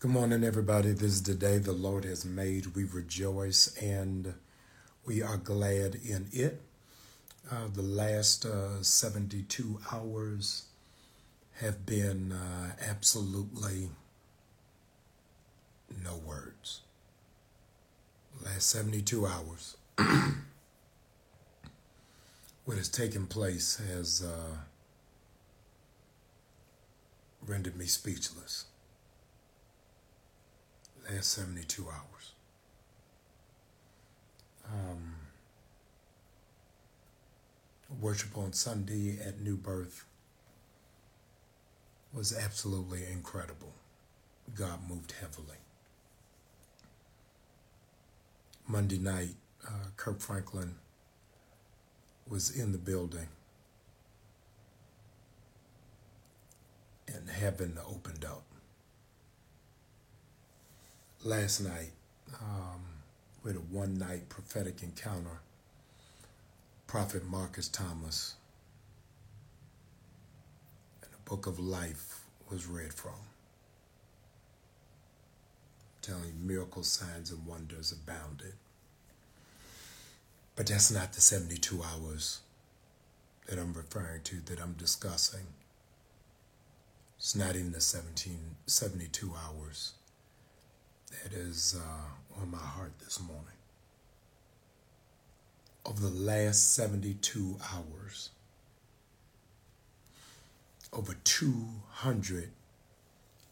Good morning, everybody. This is the day the Lord has made. We rejoice and we are glad in it. Uh, the last uh, 72 hours have been uh, absolutely no words. Last 72 hours. what has taken place has uh, rendered me speechless last 72 hours. Um, worship on Sunday at New Birth was absolutely incredible. God moved heavily. Monday night, uh, Kirk Franklin was in the building and heaven opened up last night um, with a one night prophetic encounter. Prophet Marcus Thomas and the book of life was read from. Telling you miracles, signs, and wonders abounded. But that's not the 72 hours that I'm referring to, that I'm discussing. It's not even the 17, 72 hours that is uh, on my heart this morning. Of the last 72 hours, over 200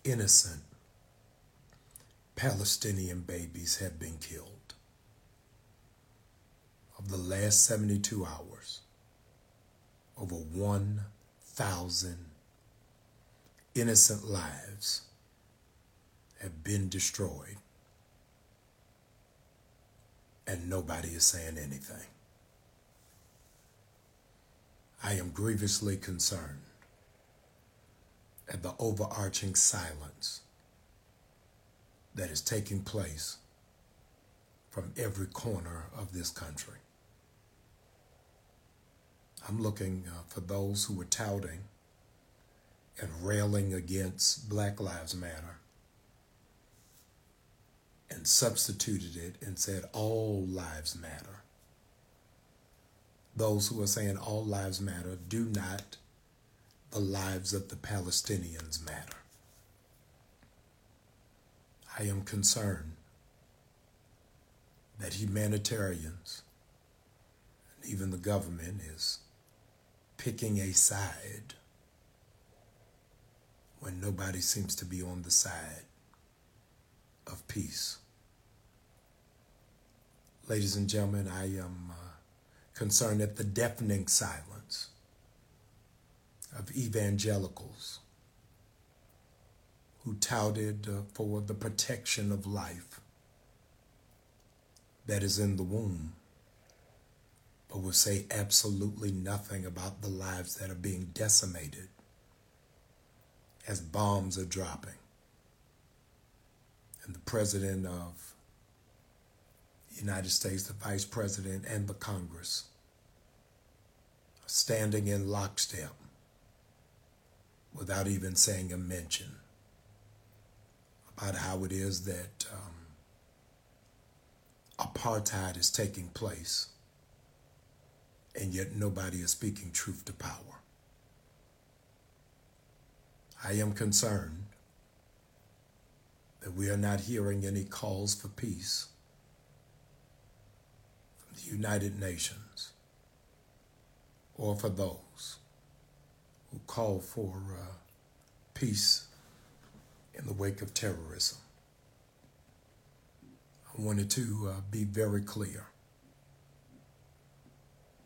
innocent Palestinian babies have been killed. Of the last 72 hours, over 1,000 innocent lives have been destroyed, and nobody is saying anything. I am grievously concerned at the overarching silence that is taking place from every corner of this country. I'm looking uh, for those who are touting and railing against Black Lives Matter and substituted it and said all lives matter. Those who are saying all lives matter do not the lives of the Palestinians matter. I am concerned that humanitarians and even the government is picking a side when nobody seems to be on the side of peace. Ladies and gentlemen, I am uh, concerned at the deafening silence of evangelicals who touted uh, for the protection of life that is in the womb, but will say absolutely nothing about the lives that are being decimated as bombs are dropping and the President of the United States, the Vice President, and the Congress standing in lockstep without even saying a mention about how it is that um, apartheid is taking place and yet nobody is speaking truth to power. I am concerned that we are not hearing any calls for peace from the United Nations or for those who call for uh, peace in the wake of terrorism. I wanted to uh, be very clear.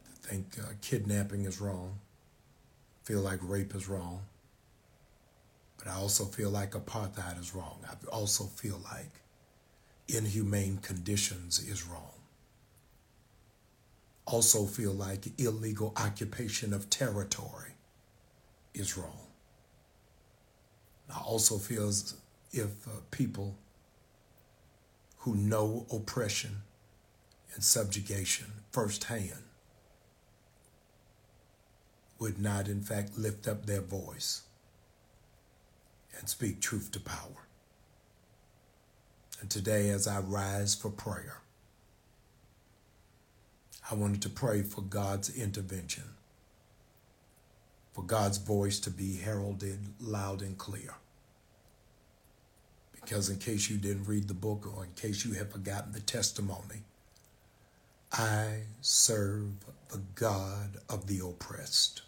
I think uh, kidnapping is wrong. Feel like rape is wrong. I also feel like apartheid is wrong. I also feel like inhumane conditions is wrong. Also feel like illegal occupation of territory is wrong. I also feel as if uh, people who know oppression and subjugation firsthand would not, in fact, lift up their voice and speak truth to power. And today, as I rise for prayer, I wanted to pray for God's intervention, for God's voice to be heralded loud and clear. Because, in case you didn't read the book or in case you have forgotten the testimony, I serve the God of the oppressed.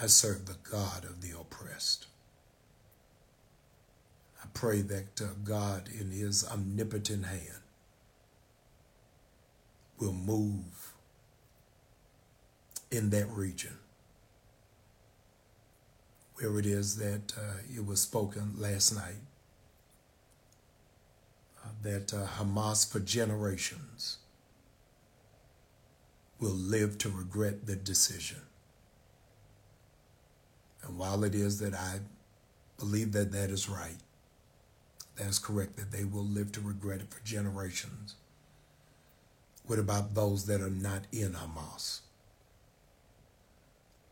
I serve the God of the oppressed. I pray that uh, God, in His omnipotent hand, will move in that region where it is that uh, it was spoken last night uh, that uh, Hamas for generations will live to regret the decision. And while it is that I believe that that is right, that is correct, that they will live to regret it for generations. What about those that are not in Hamas?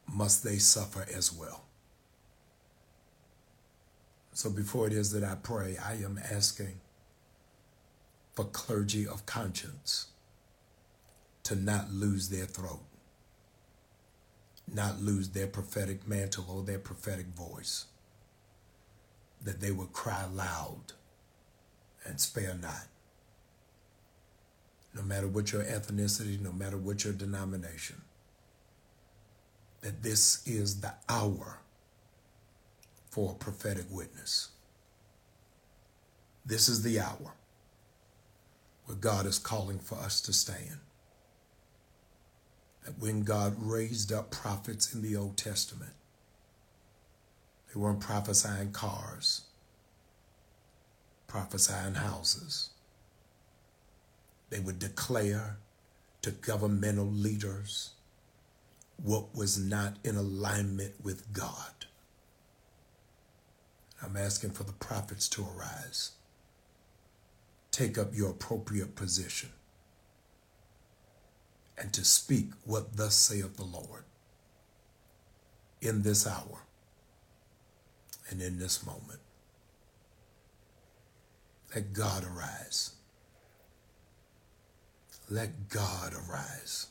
Must they suffer as well? So before it is that I pray, I am asking for clergy of conscience to not lose their throat, not lose their prophetic mantle or their prophetic voice, that they would cry loud and spare not. No matter what your ethnicity, no matter what your denomination, that this is the hour for a prophetic witness. This is the hour where God is calling for us to stand. That when God raised up prophets in the Old Testament, they weren't prophesying cars, prophesying houses. They would declare to governmental leaders what was not in alignment with God. I'm asking for the prophets to arise take up your appropriate position and to speak what thus saith the Lord in this hour and in this moment. Let God arise. Let God arise.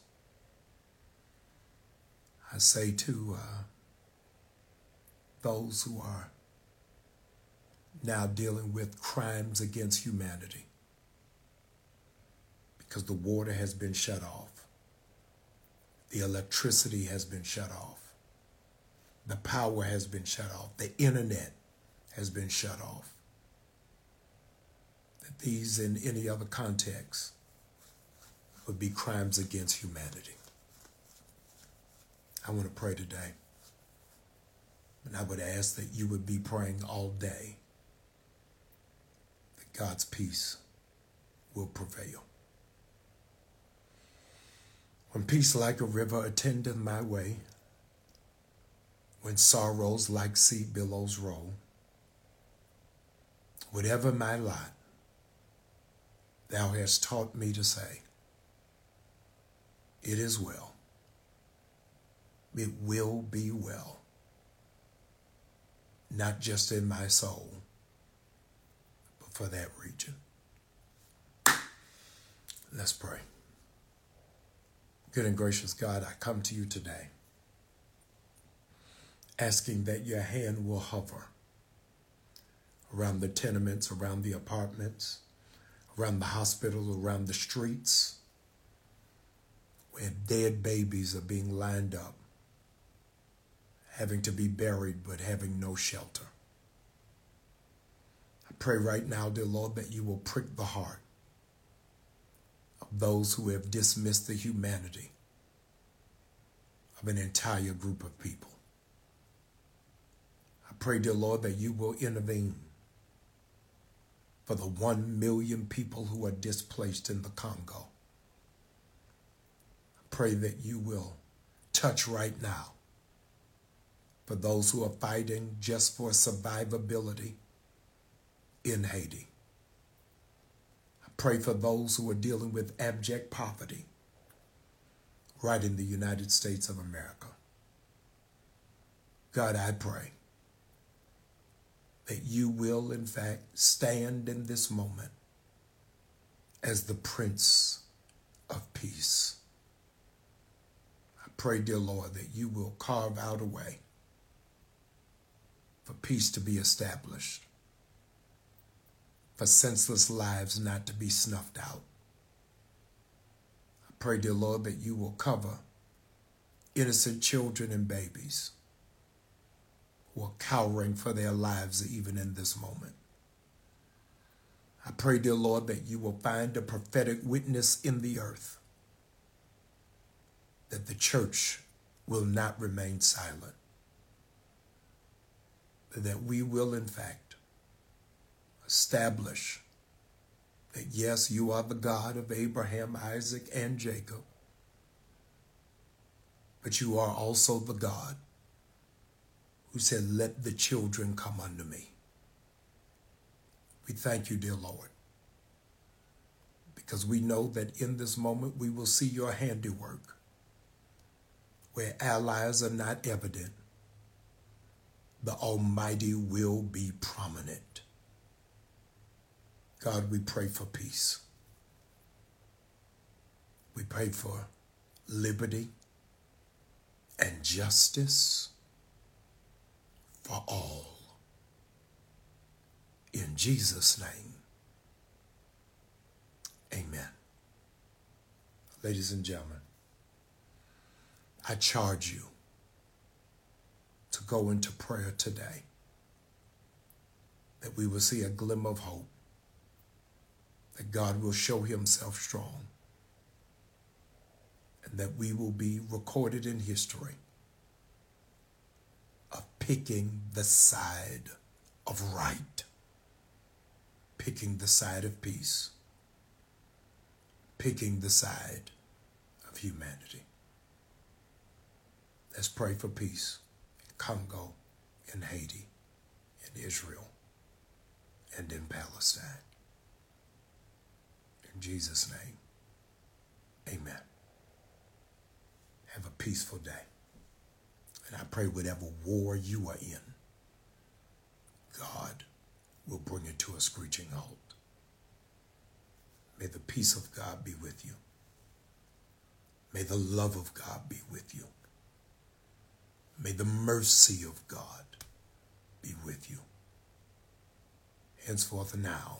I say to uh, those who are now dealing with crimes against humanity because the water has been shut off. The electricity has been shut off. The power has been shut off. The internet has been shut off. That these, in any other context, would be crimes against humanity. I want to pray today. And I would ask that you would be praying all day that God's peace will prevail. When peace like a river attendeth my way, when sorrows like sea billows roll, whatever my lot, thou hast taught me to say, It is well. It will be well. Not just in my soul, but for that region. Let's pray. Good and gracious God, I come to you today asking that your hand will hover around the tenements, around the apartments, around the hospitals, around the streets, where dead babies are being lined up, having to be buried but having no shelter. I pray right now, dear Lord, that you will prick the heart those who have dismissed the humanity of an entire group of people. I pray, dear Lord, that you will intervene for the one million people who are displaced in the Congo. I pray that you will touch right now for those who are fighting just for survivability in Haiti pray for those who are dealing with abject poverty right in the United States of America. God, I pray that you will, in fact, stand in this moment as the Prince of Peace. I pray, dear Lord, that you will carve out a way for peace to be established, for senseless lives not to be snuffed out. I pray, dear Lord, that you will cover innocent children and babies who are cowering for their lives even in this moment. I pray, dear Lord, that you will find a prophetic witness in the earth, that the church will not remain silent, that we will, in fact, establish that yes, you are the God of Abraham, Isaac, and Jacob, but you are also the God who said, Let the children come unto me. We thank you, dear Lord, because we know that in this moment we will see your handiwork where allies are not evident. The Almighty will be prominent. God, we pray for peace. We pray for liberty and justice for all. In Jesus' name, amen. Ladies and gentlemen, I charge you to go into prayer today that we will see a glimmer of hope, that God will show himself strong, and that we will be recorded in history of picking the side of right picking the side of peace, picking the side of humanity. Let's pray for peace in Congo, in Haiti, in Israel, and in Palestine. In Jesus' name, amen. Have a peaceful day. And I pray whatever war you are in, God will bring it to a screeching halt. May the peace of God be with you. May the love of God be with you. May the mercy of God be with you. Henceforth now